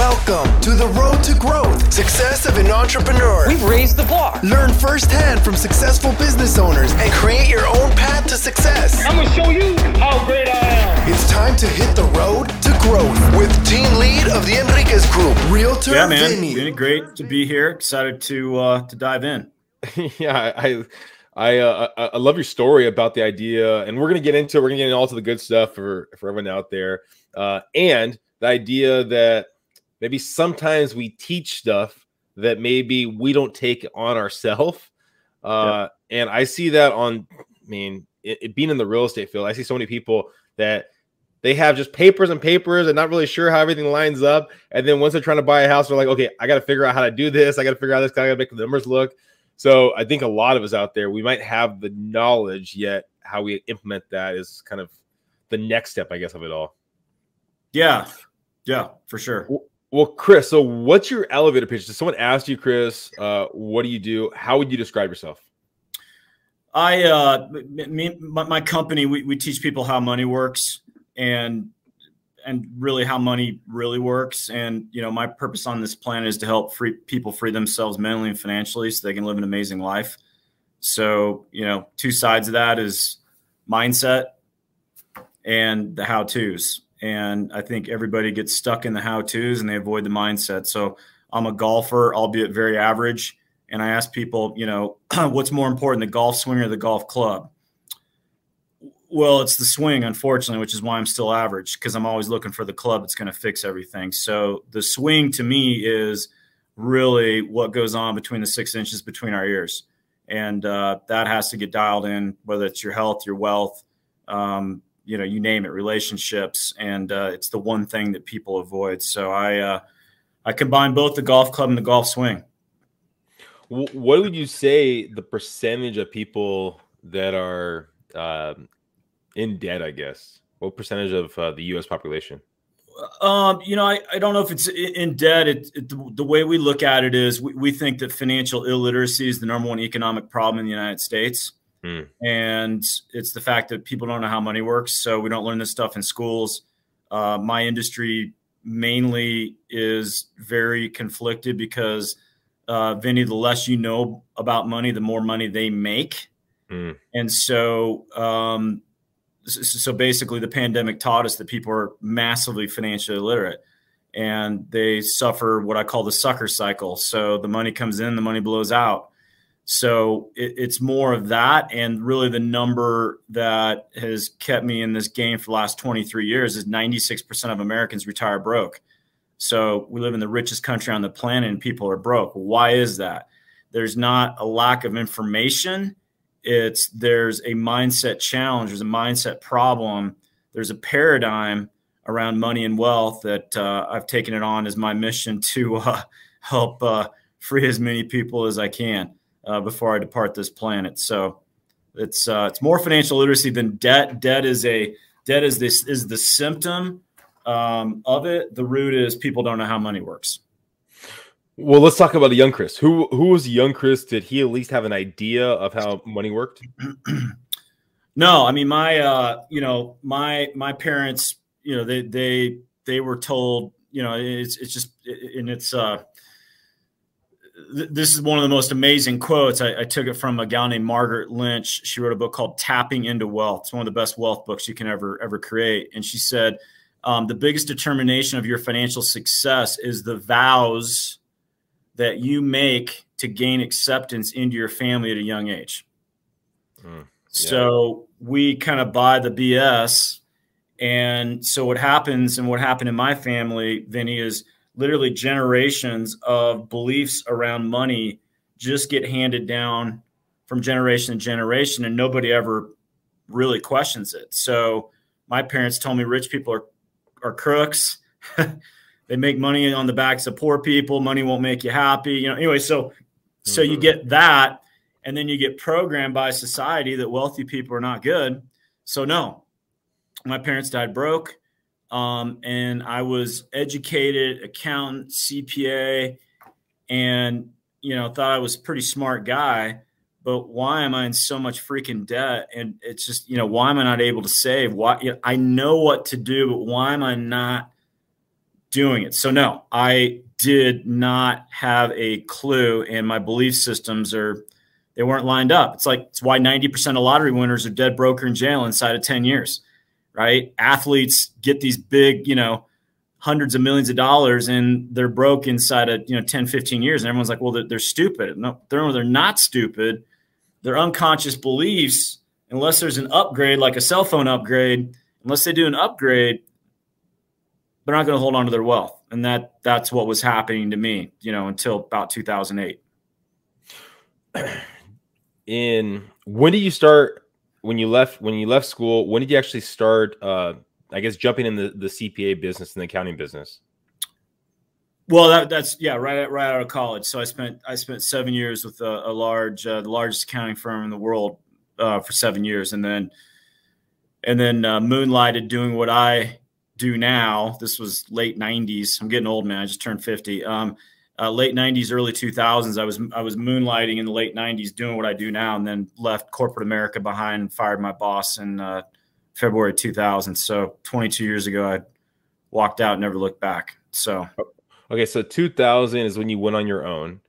Welcome to the road to growth, success of an entrepreneur. We've raised the bar. Learn firsthand from successful business owners and create your own path to success. I'm gonna show you how great I am. It's time to hit the road to growth with team lead of the Enriquez Group, Realtor Yeah, man, Vinny. Vinny, great to be here. Excited to uh, to dive in. yeah, I I uh, I I love your story about the idea, and we're gonna get into it. We're gonna get into all to the good stuff for for everyone out there, uh, and the idea that maybe sometimes we teach stuff that maybe we don't take on ourselves. Uh, And I see that on, I mean, it, it being in the real estate field, I see so many people that they have just papers and papers and not really sure how everything lines up. And then once they're trying to buy a house, they're like, okay, I got to figure out how to do this. I got to figure out this. I got to make the numbers look. So I think a lot of us out there, we might have the knowledge, yet how we implement that is kind of the next step, I guess, of it all. Yeah, yeah, for sure. Well, Chris, so what's your elevator pitch? If someone asked you, Chris, uh, what do you do? How would you describe yourself? I uh, me, my, my company, we, we teach people how money works and and really how money really works. And you know, my purpose on this planet is to help free people free themselves mentally and financially, so they can live an amazing life. So you know, two sides of that is mindset and the how tos. And I think everybody gets stuck in the how tos and they avoid the mindset. So I'm a golfer, albeit very average. And I ask people, you know, what's more important, the golf swing or the golf club? Well, it's the swing, unfortunately, which is why I'm still average because I'm always looking for the club that's going to fix everything. So the swing to me is really what goes on between the six inches between our ears. And uh, that has to get dialed in, whether it's your health, your wealth, um, you know, you name it, relationships. And uh, it's the one thing that people avoid. So I, uh, I combine both the golf club and the golf swing. What would you say the percentage of people that are um, in debt, I guess? What percentage of uh, the US population? Um, you know, I, I don't know if it's in debt. It, it, the, the way we look at it is we, we think that financial illiteracy is the number one economic problem in the United States. Hmm. And it's the fact that people don't know how money works. So we don't learn this stuff in schools. Uh, my industry mainly is very conflicted because, uh, Vinny, the less you know about money, the more money they make. Hmm. And so, um, so basically the pandemic taught us that people are massively financially illiterate and they suffer what I call the sucker cycle. So the money comes in, the money blows out. So it, it's more of that. And really, the number that has kept me in this game for the last 23 years is 96% of Americans retire broke. So we live in the richest country on the planet and people are broke. Why is that? There's not a lack of information. It's there's a mindset challenge, there's a mindset problem, there's a paradigm around money and wealth that uh, I've taken it on as my mission to uh, help uh, free as many people as I can uh, before I depart this planet. So it's uh, it's more financial literacy than debt. Debt is a debt is this is the symptom um, of it. The root is people don't know how money works. Well, let's talk about a young Chris. Who who was young Chris? Did he at least have an idea of how money worked? No, I mean my uh, you know my my parents you know they they they were told you know it's it's just and it's uh th- this is one of the most amazing quotes. I, I took it from a gal named Margaret Lynch. She wrote a book called Tapping into Wealth. It's one of the best wealth books you can ever ever create. And she said um, the biggest determination of your financial success is the vows that you make to gain acceptance into your family at a young age. Mm, So we kind of buy the BS. And so what happens and what happened in my family, Vinny, is literally generations of beliefs around money just get handed down from generation to generation and nobody ever really questions it. So my parents told me rich people are are crooks. they make money on the backs of poor people. Money won't make you happy. You know, anyway, so so you Mhm. get that and then you get programmed by society that wealthy people are not good. So no, my parents died broke, um, and I was educated, accountant, CPA, and you know thought I was a pretty smart guy. But why am I in so much freaking debt? And it's just you know why am I not able to save? Why you know, I know what to do, but why am I not doing it. So no, I did not have a clue, and my belief systems are they weren't lined up. It's like it's why 90% of lottery winners are dead broker in jail inside of 10 years, right? Athletes get these big, you know, hundreds of millions of dollars and they're broke inside of, you know, 10, 15 years. And everyone's like, well, they're, they're stupid. No, they're, they're not stupid. Their unconscious beliefs, unless there's an upgrade, like a cell phone upgrade, unless they do an upgrade, they're not going to hold on to their wealth. And that that's what was happening to me, you know, until about 2008. In when did you start when you left when you left school, when did you actually start uh I guess jumping in the, the CPA business and the accounting business? Well, that, that's yeah, right right out of college. So I spent I spent seven years with a, a large, uh, the largest accounting firm in the world uh, for seven years, and then and then uh, moonlighted doing what I do now. This was late '90s. I'm getting old, man. I just turned 50. Um, uh, late '90s, early 2000s. I was I was moonlighting in the late '90s, doing what I do now, and then left corporate America behind. Fired my boss in uh, February 2000. So 22 years ago, I walked out, never looked back. So okay, so 2000 is when you went on your own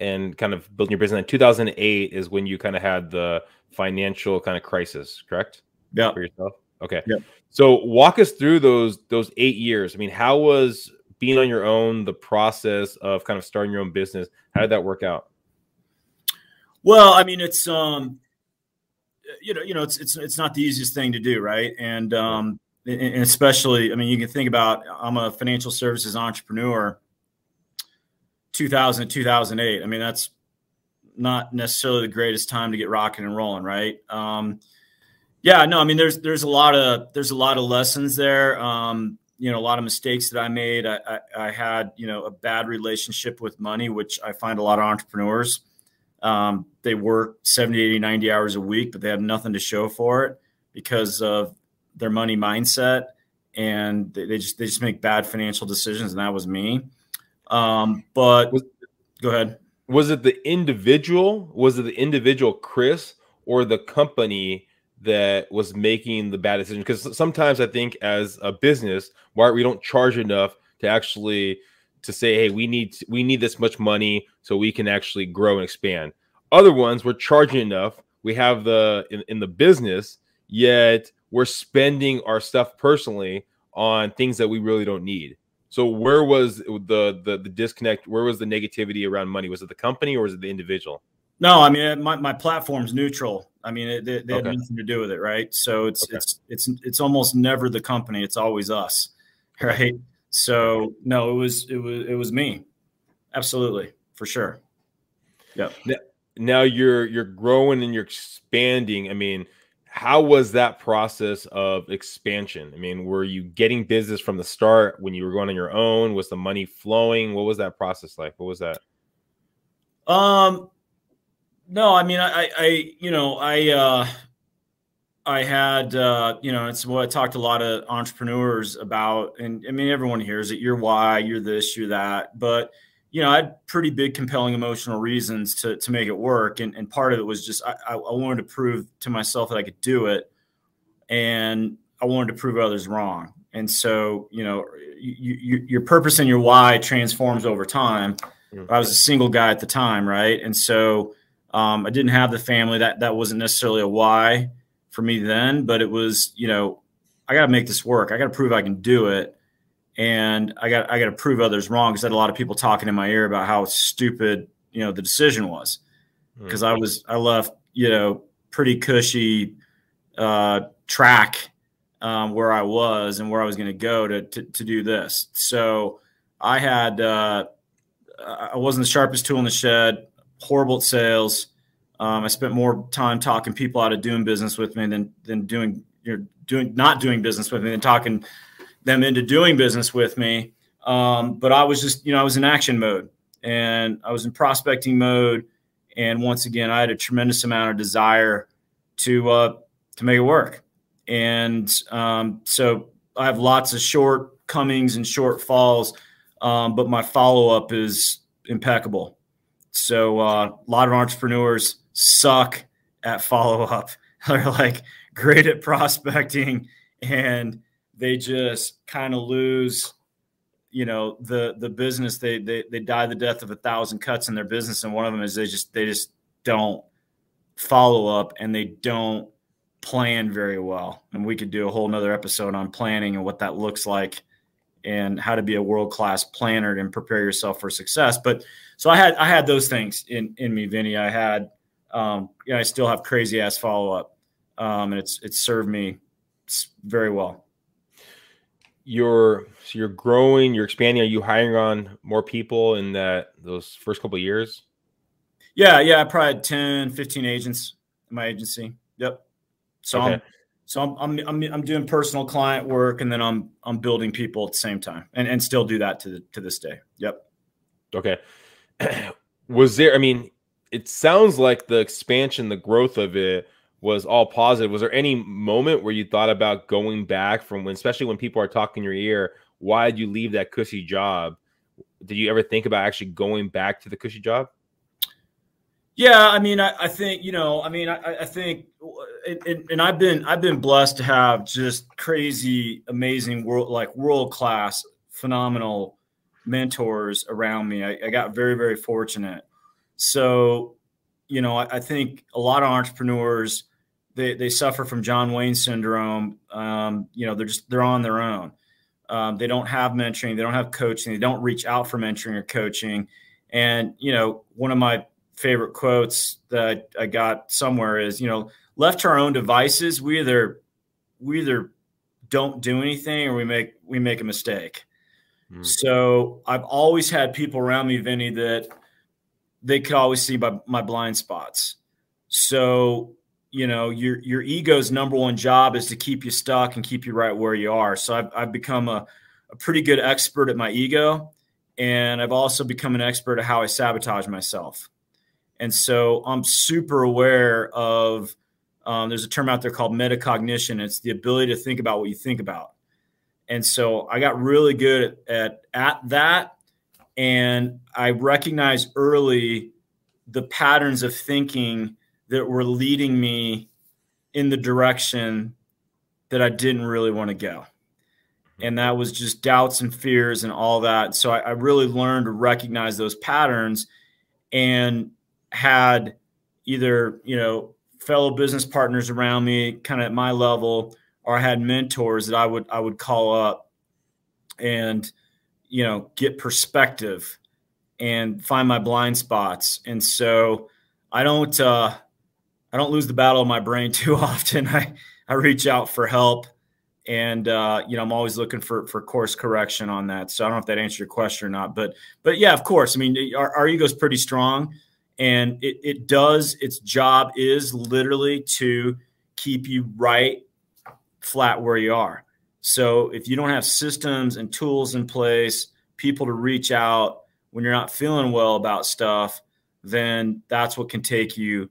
and kind of building your business. And 2008 is when you kind of had the financial kind of crisis, correct? Yeah. For yourself. Okay. Yeah. So walk us through those those eight years. I mean, how was being on your own, the process of kind of starting your own business? How did that work out? Well, I mean, it's um, you know, you know, it's it's it's not the easiest thing to do, right? And um, and especially, I mean, you can think about I'm a financial services entrepreneur. 2000 2008. I mean, that's not necessarily the greatest time to get rocking and rolling, right? Um, yeah, no, I mean, there's there's a lot of there's a lot of lessons there. Um, you know, a lot of mistakes that I made. I, I, I, had you know a bad relationship with money, which I find a lot of entrepreneurs. Um, they work 70, 80, 90 hours a week, but they have nothing to show for it because of their money mindset, and they, they just they just make bad financial decisions, and that was me. Um, but go ahead. Was it the individual? Was it the individual Chris or the company that was making the bad decision? Because sometimes I think as a business, why we don't charge enough to actually to say, hey, we need we need this much money so we can actually grow and expand. Other ones we're charging enough. We have the in, in the business, yet we're spending our stuff personally on things that we really don't need. So where was the, the the disconnect? Where was the negativity around money? Was it the company or was it the individual? No, I mean my, my platform's neutral. I mean it, they, they okay. had nothing to do with it, right? So it's okay. it's it's it's almost never the company. It's always us, right? So no, it was it was it was me, absolutely for sure. Yeah. Now, now you're you're growing and you're expanding. I mean, how was that process of expansion? I mean, were you getting business from the start when you were going on your own? Was the money flowing? What was that process like? What was that? Um, no, I mean, I, I, you know, I, uh, I had, uh, you know, it's what I talked a lot of entrepreneurs about, and I mean, everyone hears it. You're why, you're this, you're that, but you know, I had pretty big, compelling emotional reasons to to make it work, and and part of it was just I, I wanted to prove to myself that I could do it, and I wanted to prove others wrong. And so, you know, you, you, your purpose and your why transforms over time. Mm-hmm. I was a single guy at the time, right? And so, um, I didn't have the family. That that wasn't necessarily a why for me then, but it was, you know, I got to make this work. I got to prove I can do it and I got I got to prove others wrong because I had a lot of people talking in my ear about how stupid you know the decision was because mm-hmm. I was I left you know pretty cushy uh, track um, where I was and where I was going to go to to do this. So I had uh, I wasn't the sharpest tool in the shed. Horrible at sales. Um, I spent more time talking people out of doing business with me than than doing you know doing not doing business with me than talking them into doing business with me. Um, but I was just, you know, I was in action mode and I was in prospecting mode. And once again, I had a tremendous amount of desire to uh, to make it work. And um, so I have lots of shortcomings and shortfalls, um, but my follow up is impeccable. So uh, a lot of entrepreneurs suck at follow up. They're like great at prospecting and they just kind of lose you know the the business they they they die the death of a thousand cuts in their business, and one of them is they just they just don't follow up and they don't plan very well. And we could do a whole nother episode on planning and what that looks like and how to be a world class planner and prepare yourself for success. But so I had I had those things in in me, Vinny. I had um, you know, I still have crazy ass follow up, um, and it's it's served me very well. You're so you're growing, you're expanding. Are you hiring on more people in that those first couple years? Yeah, yeah, I probably had 10, 15 agents in my agency. Yep. So okay. So I'm, I'm, I'm I'm doing personal client work, and then I'm I'm building people at the same time, and and still do that to to this day. Yep. Okay. Was there? I mean, it sounds like the expansion, the growth of it was all positive. Was there any moment where you thought about going back from when, especially when people are talking your ear? Why did you leave that cushy job? Did you ever think about actually going back to the cushy job? Yeah, I mean, I, I think you know, I mean, I, I think, and, and, I've been I've been blessed to have just crazy, amazing world like world class, phenomenal mentors around me. I, I, got very very fortunate. So, you know, I, think a lot of entrepreneurs they they suffer from John Wayne syndrome. Um, you know, they're just they're on their own. Um, they don't have mentoring, they don't have coaching, they don't reach out for mentoring or coaching. And you know, one of my favorite quotes that I got somewhere is, you know, left to our own devices, we either we either don't do anything or we make we make a mistake. Mm. So I've always had people around me, Vinny, that they could always see my, my blind spots. So, you know, your your ego's number one job is to keep you stuck and keep you right where you are. So I've, I've become a, a pretty good expert at my ego. And I've also become an expert at how I sabotage myself. And so I'm super aware of um, there's a term out there called metacognition. It's the ability to think about what you think about. And so I got really good at, at that. And I recognized early the patterns of thinking that were leading me in the direction that I didn't really want to go. And that was just doubts and fears and all that. So I, I really learned to recognize those patterns and had either you know fellow business partners around me kind of at my level or I had mentors that I would I would call up and you know get perspective and find my blind spots. And so I don't uh I don't lose the battle of my brain too often. I I reach out for help and uh, you know I'm always looking for for course correction on that. So I don't know if that answers your question or not but but yeah of course. I mean our, our ego's pretty strong and it, it does its job is literally to keep you right flat where you are. So if you don't have systems and tools in place people to reach out when you're not feeling well about stuff then that's what can take you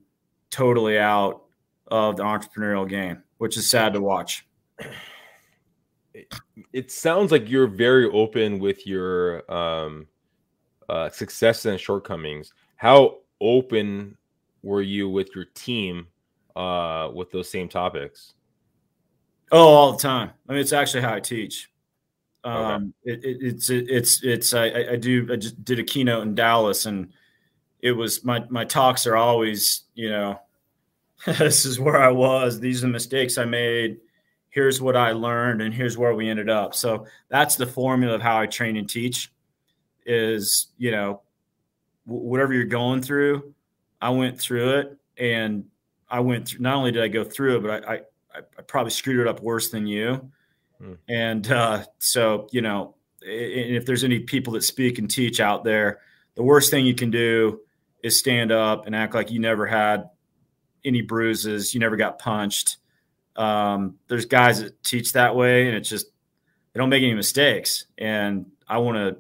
totally out of the entrepreneurial game which is sad to watch. It sounds like you're very open with your um, uh, success and shortcomings. How open were you with your team uh, with those same topics? Oh, all the time. I mean, it's actually how I teach. Um, okay. it, it, it's it, it's it's I, I do I just did a keynote in Dallas, and it was my my talks are always you know this is where I was. These are the mistakes I made. Here's what I learned, and here's where we ended up. So that's the formula of how I train and teach. Is you know whatever you're going through, I went through it and I went through, not only did I go through it, but I, I, I probably screwed it up worse than you. Hmm. And uh, so, you know, if there's any people that speak and teach out there, the worst thing you can do is stand up and act like you never had any bruises, you never got punched. Um, there's guys that teach that way, and it's just they don't make any mistakes. And I want to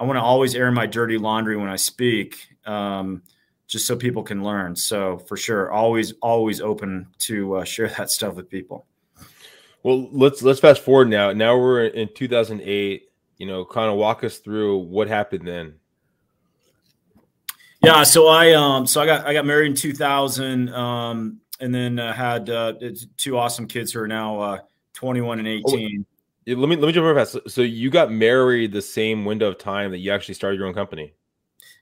I want to always air my dirty laundry when I speak, um, just so people can learn. So for sure, always always open to uh, share that stuff with people. Well, let's let's fast forward now. Now we're in 2008. You know, kind of walk us through what happened then. Yeah, so I um so I got I got married in 2000 um and then uh, had uh, two awesome kids who are now uh, 21 and 18. Let me let me jump over fast. So, so you got married the same window of time that you actually started your own company.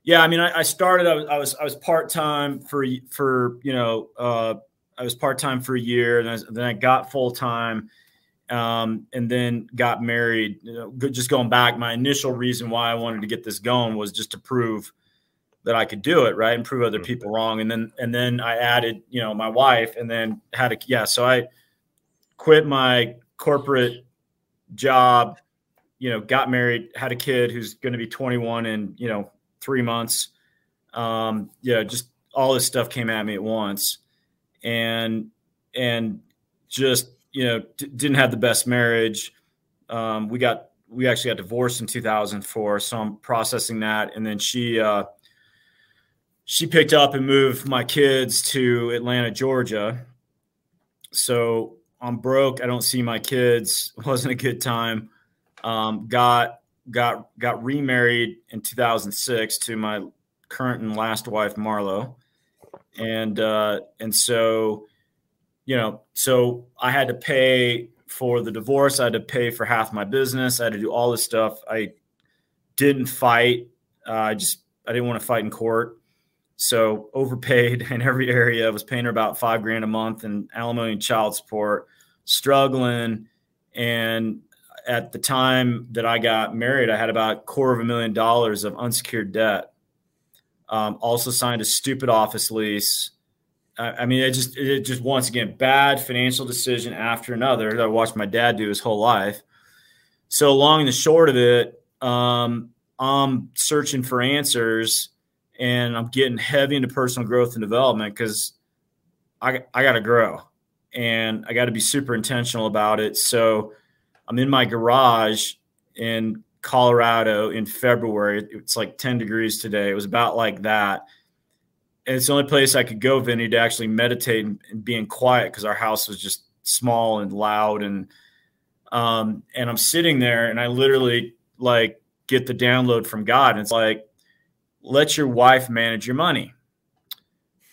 Yeah, I mean, I, I started. I was I was, was part time for for you know uh, I was part time for a year, and I, then I got full time, um, and then got married. You know, just going back, my initial reason why I wanted to get this going was just to prove that I could do it, right, and prove other mm-hmm. people wrong. And then and then I added, you know, my wife, and then had a yeah. So I quit my corporate job, you know, got married, had a kid who's going to be 21 in you know three months. Um, yeah, just all this stuff came at me at once, and and just you know d- didn't have the best marriage. Um, we got we actually got divorced in 2004, so I'm processing that, and then she. Uh, she picked up and moved my kids to Atlanta, Georgia. So I'm broke. I don't see my kids. It wasn't a good time. Um, got got got remarried in 2006 to my current and last wife Marlow, and uh, and so you know, so I had to pay for the divorce. I had to pay for half my business. I had to do all this stuff. I didn't fight. Uh, I just I didn't want to fight in court. So overpaid in every area. Was paying her about five grand a month in alimony and child support, struggling. And at the time that I got married, I had about a quarter of a million dollars of unsecured debt. Um, also signed a stupid office lease. I, I mean, it just it just once again bad financial decision after another that I watched my dad do his whole life. So long and the short of it, um, I'm searching for answers and I'm getting heavy into personal growth and development because I I got to grow and I got to be super intentional about it. So I'm in my garage in Colorado in February. It's like 10 degrees today. It was about like that. And it's the only place I could go, Vinny, to actually meditate and, and being quiet because our house was just small and loud and um and I'm sitting there and I literally like get the download from God. And it's like let your wife manage your money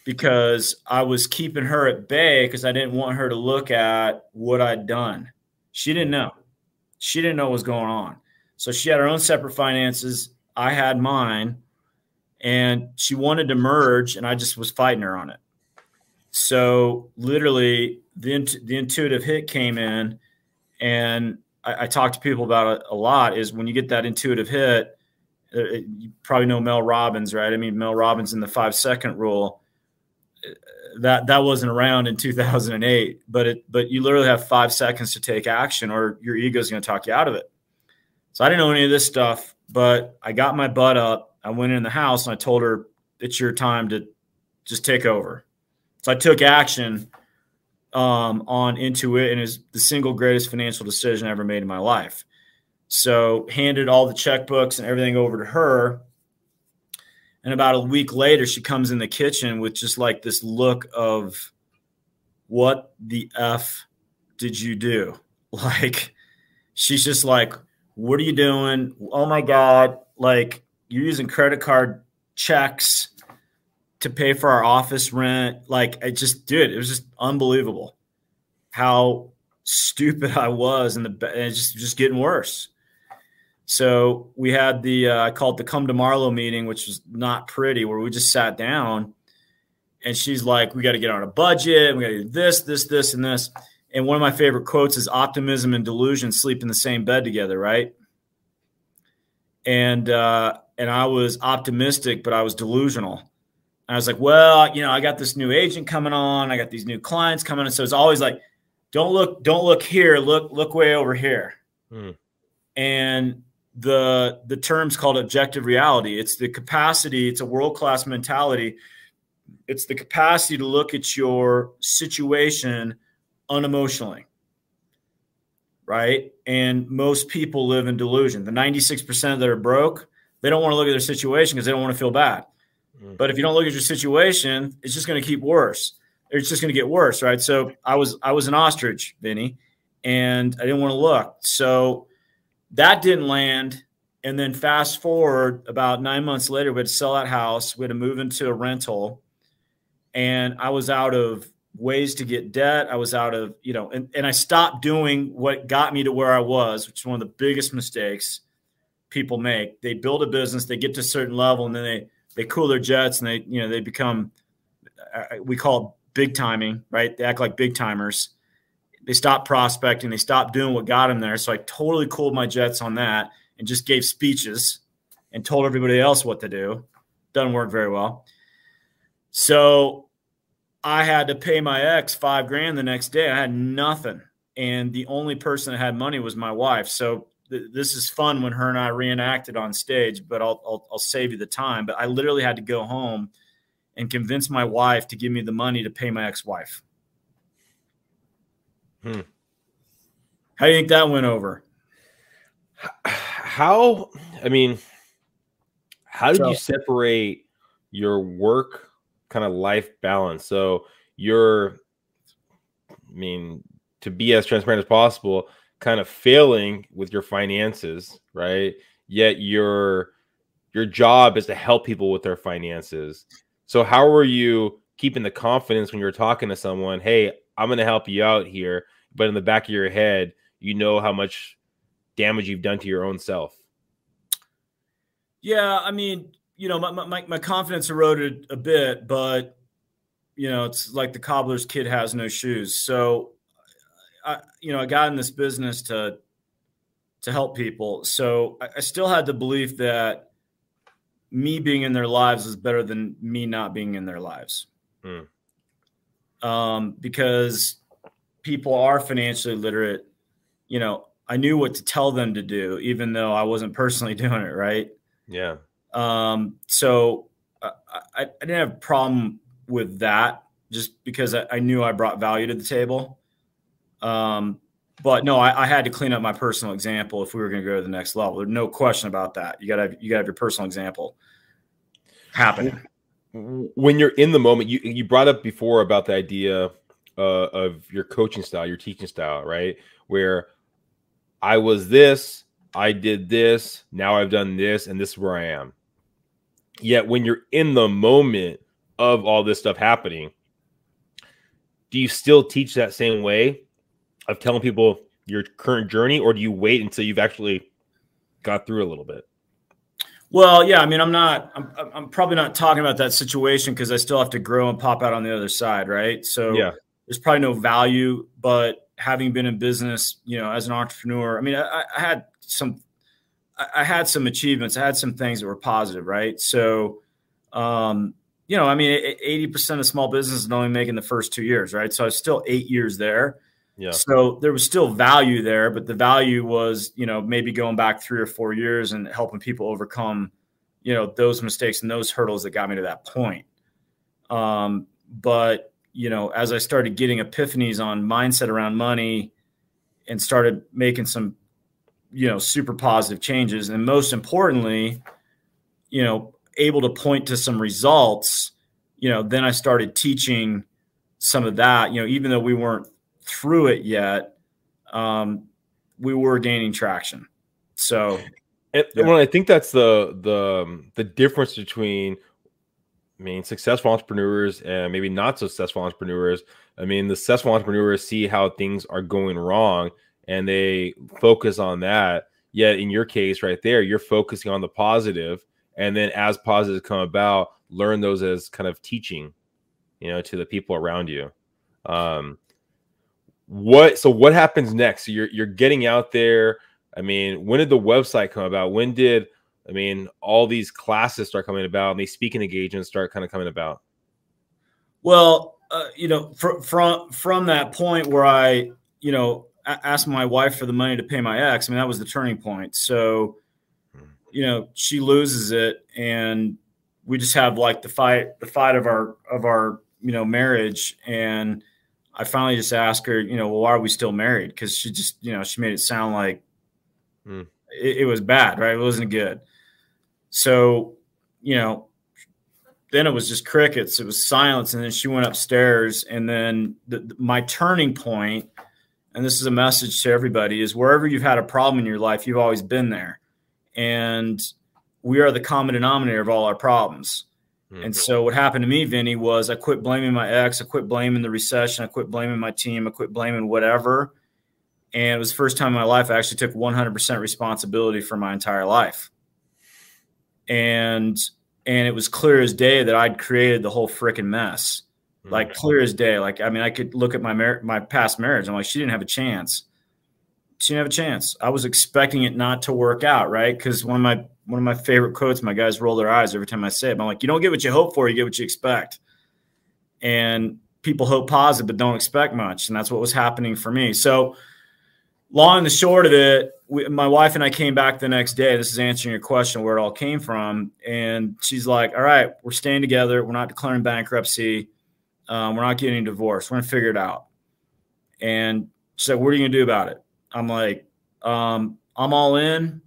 because I was keeping her at bay because I didn't want her to look at what I'd done. She didn't know. She didn't know what was going on. So she had her own separate finances. I had mine. And she wanted to merge, and I just was fighting her on it. So literally, the, the intuitive hit came in, and I, I talk to people about it a lot. Is when you get that intuitive hit, you probably know Mel Robbins, right? I mean, Mel Robbins in the five second rule. Uh, that that wasn't around in 2008, but it but you literally have five seconds to take action, or your ego is going to talk you out of it. So I didn't know any of this stuff, but I got my butt up. I went in the house and I told her, "It's your time to just take over." So I took action um, on Intuit, and is the single greatest financial decision I ever made in my life. So handed all the checkbooks and everything over to her. And about a week later, she comes in the kitchen with just like this look of, what the F did you do? Like, she's just like, what are you doing? Oh my God. Like, you're using credit card checks to pay for our office rent. Like, I just, dude, it was just unbelievable how stupid I was. And the, and it's just, just getting worse. So we had the uh, I called the come to Marlow meeting, which was not pretty, where we just sat down, and she's like, "We got to get on a budget. We got to do this, this, this, and this." And one of my favorite quotes is "Optimism and delusion sleep in the same bed together," right? And uh, and I was optimistic, but I was delusional. And I was like, "Well, you know, I got this new agent coming on. I got these new clients coming, and so it's always like, don't look, don't look here. Look, look way over here." Hmm. And the the term's called objective reality. It's the capacity, it's a world-class mentality. It's the capacity to look at your situation unemotionally. Right? And most people live in delusion. The 96% that are broke, they don't want to look at their situation because they don't want to feel bad. Mm-hmm. But if you don't look at your situation, it's just going to keep worse. It's just going to get worse, right? So I was I was an ostrich, Vinny, and I didn't want to look. So that didn't land. And then fast forward about nine months later, we had to sell that house. We had to move into a rental. And I was out of ways to get debt. I was out of, you know, and, and I stopped doing what got me to where I was, which is one of the biggest mistakes people make. They build a business, they get to a certain level, and then they they cool their jets and they, you know, they become uh, we call it big timing, right? They act like big timers. They stopped prospecting, they stopped doing what got them there. So I totally cooled my jets on that and just gave speeches and told everybody else what to do. Doesn't work very well. So I had to pay my ex five grand the next day. I had nothing. And the only person that had money was my wife. So th- this is fun when her and I reenacted on stage, but I'll, I'll, I'll save you the time. But I literally had to go home and convince my wife to give me the money to pay my ex wife. Hmm. How do you think that went over? How, I mean, how did so, you separate your work kind of life balance. So you're, I mean, to be as transparent as possible, kind of failing with your finances, right? Yet your your job is to help people with their finances. So how are you keeping the confidence when you're talking to someone? Hey, I'm going to help you out here, but in the back of your head, you know how much damage you've done to your own self. Yeah, I mean, you know, my, my, my confidence eroded a bit, but you know, it's like the cobbler's kid has no shoes. So, I, you know, I got in this business to, to help people. So I, I still had the belief that me being in their lives is better than me not being in their lives. Mm. Um, because people are financially literate. You know, I knew what to tell them to do, even though I wasn't personally doing it. Right. Yeah. Um, so uh, I, I, didn't have a problem with that just because I, I knew I brought value to the table. Um, but no, I, I, had to clean up my personal example if we were going to go to the next level. There's no question about that. You got to you got to have your personal example happening. When you're in the moment, you you brought up before about the idea uh, of your coaching style, your teaching style, right? Where I was this, I did this, now I've done this, and this is where I am. Yet when you're in the moment of all this stuff happening, do you still teach that same way of telling people your current journey, or do you wait until you've actually got through a little bit? Well, yeah, I mean, I'm not, I'm, I'm probably not talking about that situation because I still have to grow and pop out on the other side, right? So, yeah, there's probably no value, but having been in business, you know, as an entrepreneur, I mean, I, I had some I had some achievements. I had some things that were positive, right? So, um, you know, I mean, eighty percent of small business businesses only making the first two years, right? So I was still eight years there. Yeah. So there was still value there, but the value was, you know, maybe going back three or four years and helping people overcome, you know, those mistakes and those hurdles that got me to that point. Um, but you know, as I started getting epiphanies on mindset around money and started making some you know super positive changes and most importantly you know able to point to some results you know then i started teaching some of that you know even though we weren't through it yet um, we were gaining traction so and, yeah. well i think that's the the um, the difference between I mean, successful entrepreneurs and maybe not so successful entrepreneurs. I mean, the successful entrepreneurs see how things are going wrong and they focus on that. Yet in your case, right there, you're focusing on the positive, and then as positives come about, learn those as kind of teaching, you know, to the people around you. Um, what so what happens next? So you're you're getting out there. I mean, when did the website come about? When did I mean all these classes start coming about and these speaking engagements start kind of coming about? Well, uh, you know, fr- from from that point where I, you know, asked my wife for the money to pay my ex. I mean, that was the turning point. So, you know, she loses it, and we just have like the fight, the fight of our of our you know marriage. And I finally just asked her, you know, well, why are we still married? Because she just, you know, she made it sound like mm. it, it was bad, right? It wasn't good. So, you know, then it was just crickets. It was silence, and then she went upstairs, and then the, my turning point and this is a message to everybody is wherever you've had a problem in your life you've always been there and we are the common denominator of all our problems Mm-hmm. And so what happened to me, Vinny, was I quit blaming my ex, I quit blaming the recession, I quit blaming my team, I quit blaming whatever. And it was the first time in my life I actually took 100% responsibility for my entire life. And and it was clear as day that I'd created the whole freaking mess. Mm-hmm. Like clear as day. Like I mean, I could look at my mar- my past marriage. I'm like, she didn't have a chance. She didn't have a chance. I was expecting it not to work out, right? Because one of my one of my favorite quotes. My guys roll their eyes every time I say it. I'm like, you don't get what you hope for, you get what you expect. And people hope positive, but don't expect much. And that's what was happening for me. So, long and the short of it, we, my wife and I came back the next day. This is answering your question where it all came from. And she's like, all right, we're staying together. We're not declaring bankruptcy. Um, we're not getting divorced. We're going to figure it out. And she said, what are you going to do about it? I'm like, um, I'm all in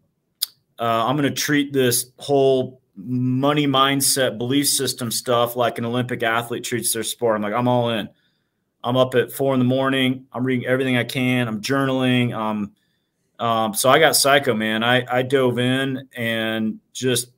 uh, I'm going to treat this whole money mindset belief system stuff like an Olympic athlete treats their sport. I'm like, I'm all in. I'm up at four in the morning. I'm reading everything I can. I'm journaling. Um, um, so I got psycho, man. I, I dove in and just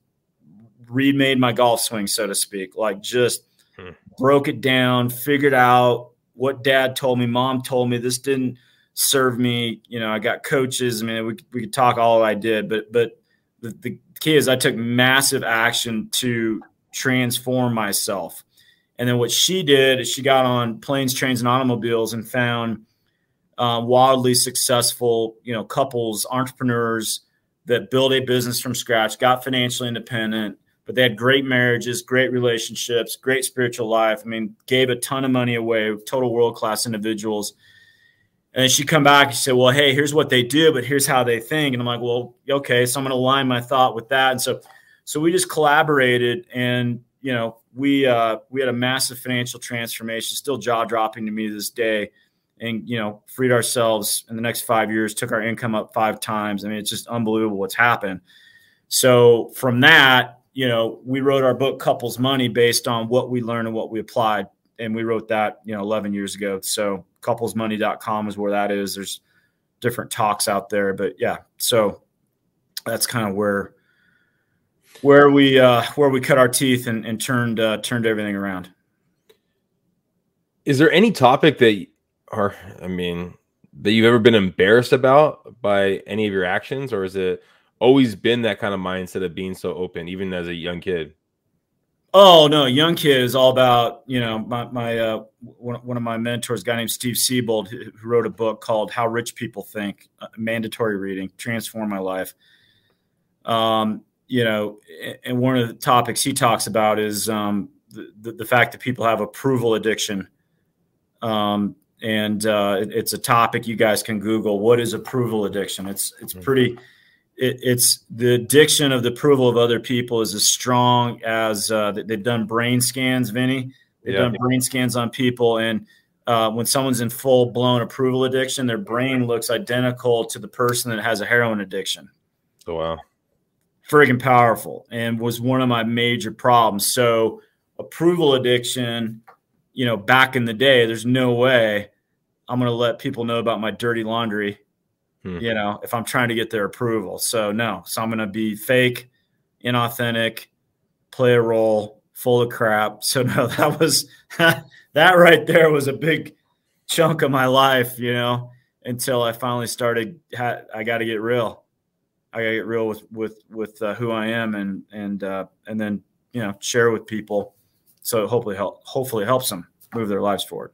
remade my golf swing, so to speak. Like just hmm. broke it down, figured out what dad told me, mom told me. This didn't serve me. You know, I got coaches. I mean, we, we could talk all I did, but but the, the key is I took massive action to transform myself. And then what she did is she got on planes, trains, and automobiles and found uh, wildly successful, you know, couples, entrepreneurs that built a business from scratch, got financially independent, but they had great marriages, great relationships, great spiritual life. I mean, gave a ton of money away, total world class individuals. And she'd come back and said, Well, hey, here's what they do, but here's how they think. And I'm like, Well, okay, so I'm gonna align my thought with that. And so so we just collaborated and you know, we uh we had a massive financial transformation, still jaw dropping to me to this day. And you know, freed ourselves in the next five years, took our income up five times. I mean, it's just unbelievable what's happened. So from that, you know, we wrote our book Couples Money based on what we learned and what we applied. And we wrote that, you know, 11 years ago. So couplesmoney.com is where that is. There's different talks out there, but yeah, so that's kind of where where we uh, where we cut our teeth and, and turned uh, turned everything around. Is there any topic that, or I mean, that you've ever been embarrassed about by any of your actions, or is it always been that kind of mindset of being so open, even as a young kid? Oh no, young kid is all about you know my my uh, one, one of my mentors, guy named Steve Siebold, who, wrote a book called How Rich People Think, uh, mandatory reading, transform my life. Um, you know, and one of the topics he talks about is um, the, the, the fact that people have approval addiction. Um, and uh, it, it's a topic you guys can Google. What is approval addiction? It's it's mm-hmm. pretty it, it's the addiction of the approval of other people is as strong as uh, they've done brain scans, Vinny. They've yeah. done brain scans on people, and uh, when someone's in full blown approval addiction, their brain looks identical to the person that has a heroin addiction. Oh wow, friggin' powerful, and was one of my major problems. So approval addiction, you know, back in the day, there's no way I'm going to let people know about my dirty laundry hmm. you know, if I'm trying to get their approval. So no, so I'm going to be fake, inauthentic, play a role, full of crap. So no, that was that right there was a big chunk of my life, you know, until I finally started. I got to get real. I got to get real with with with uh, who I am, and and uh, and then you know share with people, so hopefully help hopefully helps them move their lives forward.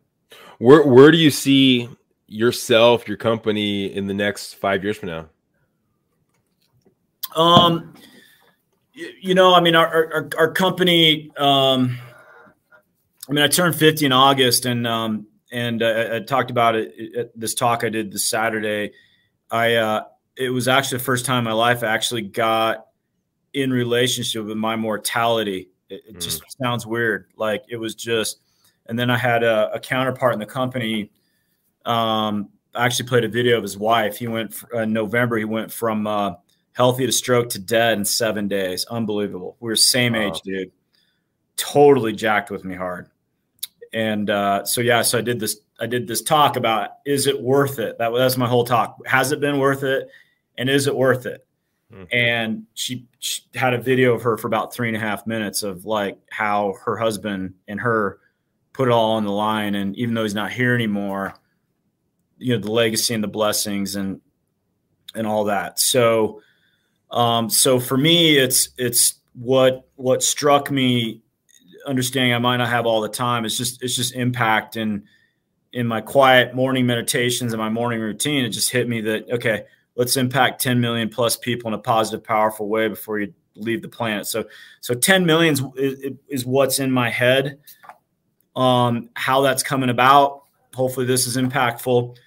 Where where do you see yourself, your company in the next five years from now? Um, you, know, I mean, our our, our company. Um, I mean, I turned fifty in August, and um, and uh, I talked about it at this talk I did this Saturday. I uh, it was actually the first time in my life I actually got in relationship with my mortality. It, it mm. just sounds weird, like it was just. And then I had a, a counterpart in the company um, I actually played a video of his wife. He went in uh, November. He went from uh, healthy to stroke to dead in seven days. Unbelievable. We were same wow. age, dude. Totally jacked with me hard. And uh, so yeah, so I did this. I did this talk about is it worth it? That was my whole talk. Has it been worth it? And is it worth it? Hmm. And she, she, had a video of her for about three and a half minutes of like how her husband and her put it all on the line. And even though he's not here anymore, you know, the legacy and the blessings and and all that. So um, so for me, it's it's what what struck me understanding I might not have all the time. It's just it's just impact and in my quiet morning meditations and my morning routine, it just hit me that okay, let's impact 10 million plus people in a positive, powerful way before you leave the planet. So so 10 millions is, is what's in my head. Um, how that's coming about. Hopefully, this is impactful.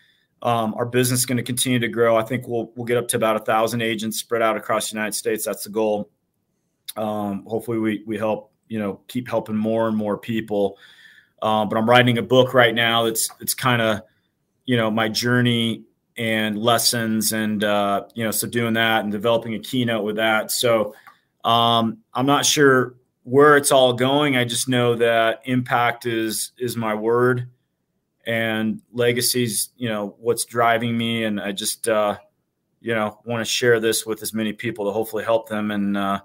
Um, our business is going to continue to grow. I think we'll we'll get up to about a thousand agents spread out across the United States. That's the goal. Um, hopefully, we we help you know keep helping more and more people. Uh, but I'm writing a book right now. It's it's kind of you know my journey and lessons, and uh, you know so doing that and developing a keynote with that. So um, I'm not sure where it's all going. I just know that impact is is my word, and legacies. You know what's driving me, and I just uh, you know want to share this with as many people to hopefully help them and uh,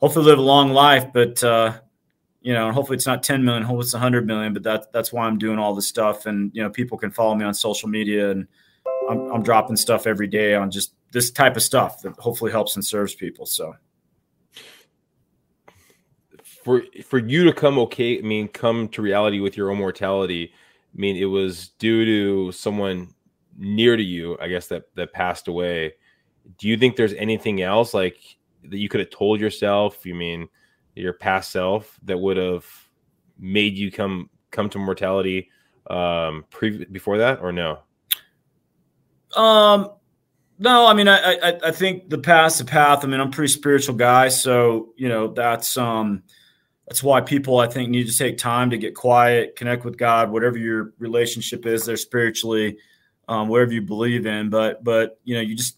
hopefully live a long life. But uh, you know, hopefully it's not 10 million, hopefully it's 100 million. But that's that's why I'm doing all this stuff, and you know, people can follow me on social media, and I'm, I'm dropping stuff every day on just this type of stuff that hopefully helps and serves people. So for for you to come okay, I mean, come to reality with your own mortality. I mean, it was due to someone near to you, I guess that that passed away. Do you think there's anything else like that you could have told yourself? You mean your past self that would have made you come come to mortality um pre- before that or no? Um no, I mean, I, I, I think the past, the path. I mean, I'm a pretty spiritual guy, so you know that's um, that's why people I think need to take time to get quiet, connect with God, whatever your relationship is there spiritually, um, whatever you believe in. But but you know you just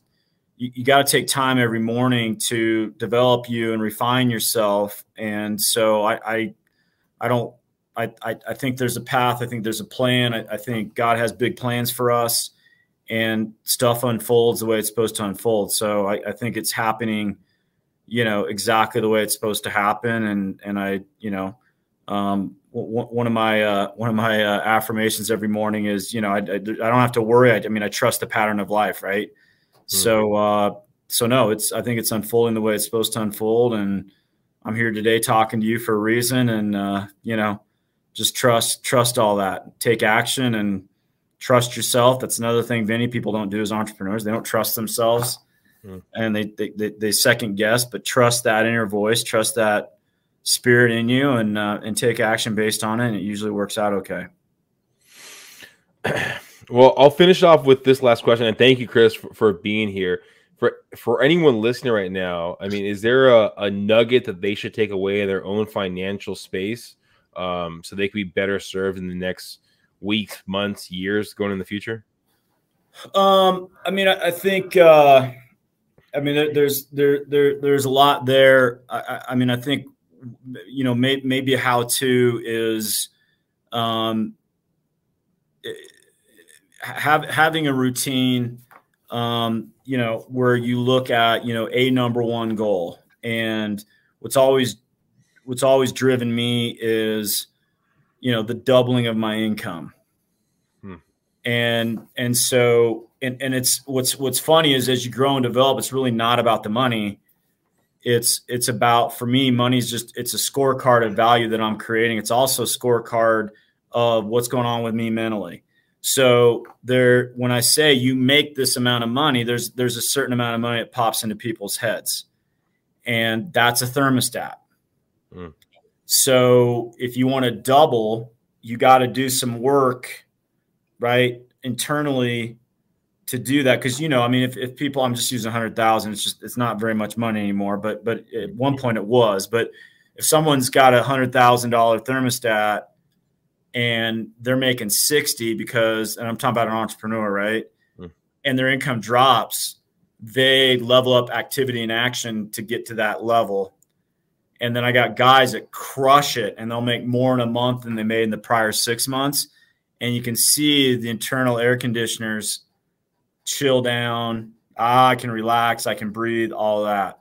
you, you got to take time every morning to develop you and refine yourself. And so I I, I don't I, I, I think there's a path. I think there's a plan. I, I think God has big plans for us, and stuff unfolds the way it's supposed to unfold. So I, I think it's happening you know exactly the way it's supposed to happen. And and i you know um, w- one of my uh, one of my uh, affirmations every morning is you know I, I, I, don't have to worry. I, I mean i trust the pattern of life right? Mm-hmm. so uh, so no it's i think it's unfolding the way it's supposed to unfold. And i'm here today talking to you for a reason. And uh, you know just trust trust all that. Take action and trust yourself. That's another thing many people don't do as entrepreneurs. They don't trust themselves mm. and they, they, they they second guess, but trust that inner voice, trust that spirit in you, and uh, and take action based on it. And it usually works out okay. Well, I'll finish off with this last question, and thank you, Chris, for, for being here. For for anyone listening right now, I mean, is there a, a nugget that they should take away in their own financial space, um, so they can be better served in the next weeks, months, years, going in the future? Um, I mean, I, I think uh, I mean, there's there there there's a lot there. I, I mean, I think you know may, maybe how to is um, have having a routine. Um, you know, where you look at you know a number one goal, and what's always what's always driven me is you know the doubling of my income. And and so and, and it's what's what's funny is as you grow and develop, it's really not about the money. It's it's about for me, money's just it's a scorecard of value that I'm creating. It's also a scorecard of what's going on with me mentally. So there, when I say you make this amount of money, there's there's a certain amount of money that pops into people's heads, and that's a thermostat. Mm. So if you want to double, you got to do some work, right, internally to do that because you know i mean if, if people i'm just using 100000 it's just it's not very much money anymore but but at one point it was but if someone's got a $100000 thermostat and they're making 60 because and i'm talking about an entrepreneur right? Hmm. and their income drops they level up activity and action to get to that level. And then i got guys that crush it and they'll make more in a month than they made in the prior six months and you can see the internal air conditioners chill down. ah, I can relax, I can breathe, all that.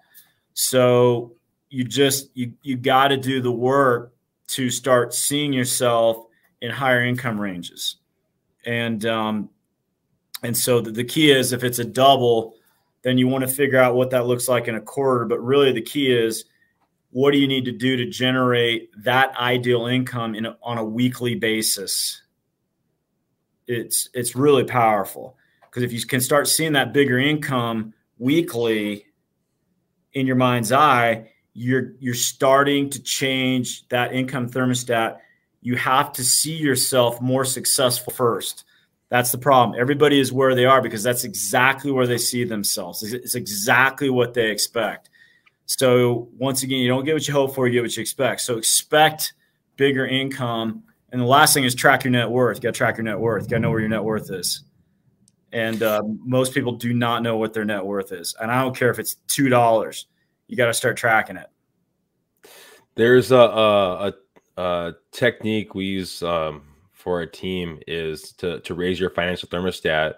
So you just you you got to do the work to start seeing yourself in higher income ranges, and um, and so the, the key is if it's a double, then you want to figure out what that looks like in a quarter. But really, the key is what do you need to do to generate that ideal income in a, on a weekly basis it's it's really powerful. Because if you can start seeing that bigger income weekly in your mind's eye you're you're starting to change that income thermostat. You have to see yourself more successful first. That's the problem. Everybody is where they are because that's exactly where they see themselves. It's exactly what they expect. So once again, you don't get what you hope for, you get what you expect. So expect bigger income. And the last thing is track your net worth. You got to track your net worth. You got to know where your net worth is. And uh, most people do not know what their net worth is. And I don't care if it's two dollars. You got to start tracking it. There's a a, a technique we use um, for a team is to to raise your financial thermostat.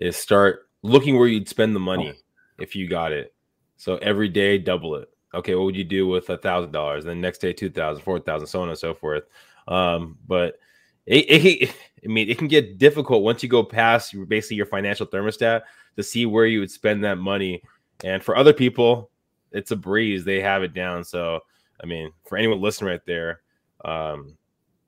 Is start looking where you'd spend the money if you got it so every day, double it. Okay, what would you do with a thousand dollars? Then next day, two thousand, four thousand, so on and so forth. Um, but it, it, I mean, it can get difficult once you go past basically your financial thermostat to see where you would spend that money. And for other people, it's a breeze; they have it down. So, I mean, for anyone listening right there, um,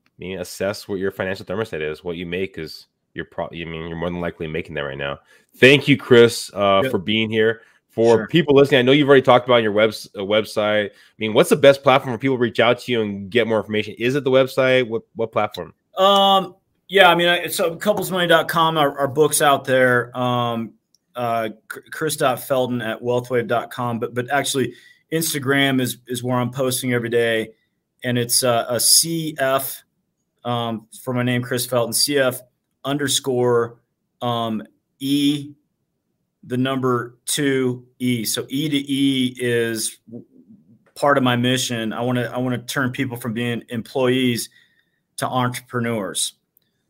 I mean, assess what your financial thermostat is. What you make is you're probably, I mean, you're more than likely making that right now. Thank you, Chris, uh, for being here for sure. people listening, I know you've already talked about your web, uh, website. I mean, what's the best platform for people to reach out to you and get more information? Is it the website? What what platform? Um, yeah, I mean, so couplesmoney.com, our, our books out there. Um, uh, Chris.Felton at wealthwave.com, but but actually Instagram is is where I'm posting every day, and it's uh, a CF um, for my name, Chris Felton, CF underscore um, E the number two E. So E to E is part of my mission. I want to I want to turn people from being employees to entrepreneurs.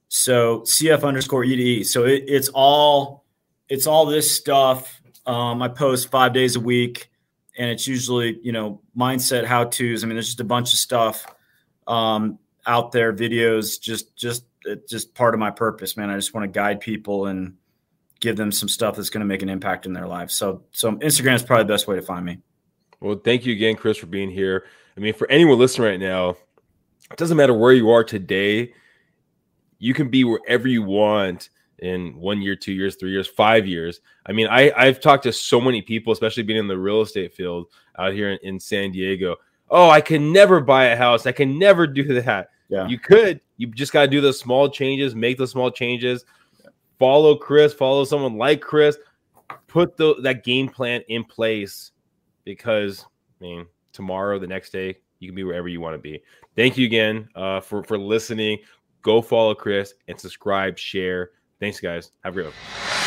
So CF underscore E to E. So it, it's all it's all this stuff. Um, I post five days a week, and it's usually you know mindset how tos. I mean, there's just a bunch of stuff um, out there, videos. Just just just part of my purpose, man. I just want to guide people and give them some stuff that's going to make an impact in their lives. So, so Instagram is probably the best way to find me. Well, thank you again, Chris, for being here. I mean, for anyone listening right now, it doesn't matter where you are today. You can be wherever you want in one year, two years, three years, five years. I mean, I, I've talked to so many people, especially being in the real estate field out here in, in San Diego. Oh, I can never buy a house. I can never do that. Yeah. You could. You just got to do the small changes, make the small changes follow Chris, follow someone like Chris, put the, that game plan in place because, I mean, tomorrow, the next day, you can be wherever you want to be. Thank you again uh, for, for listening. Go follow Chris and subscribe, share. Thanks, guys. Have a great one.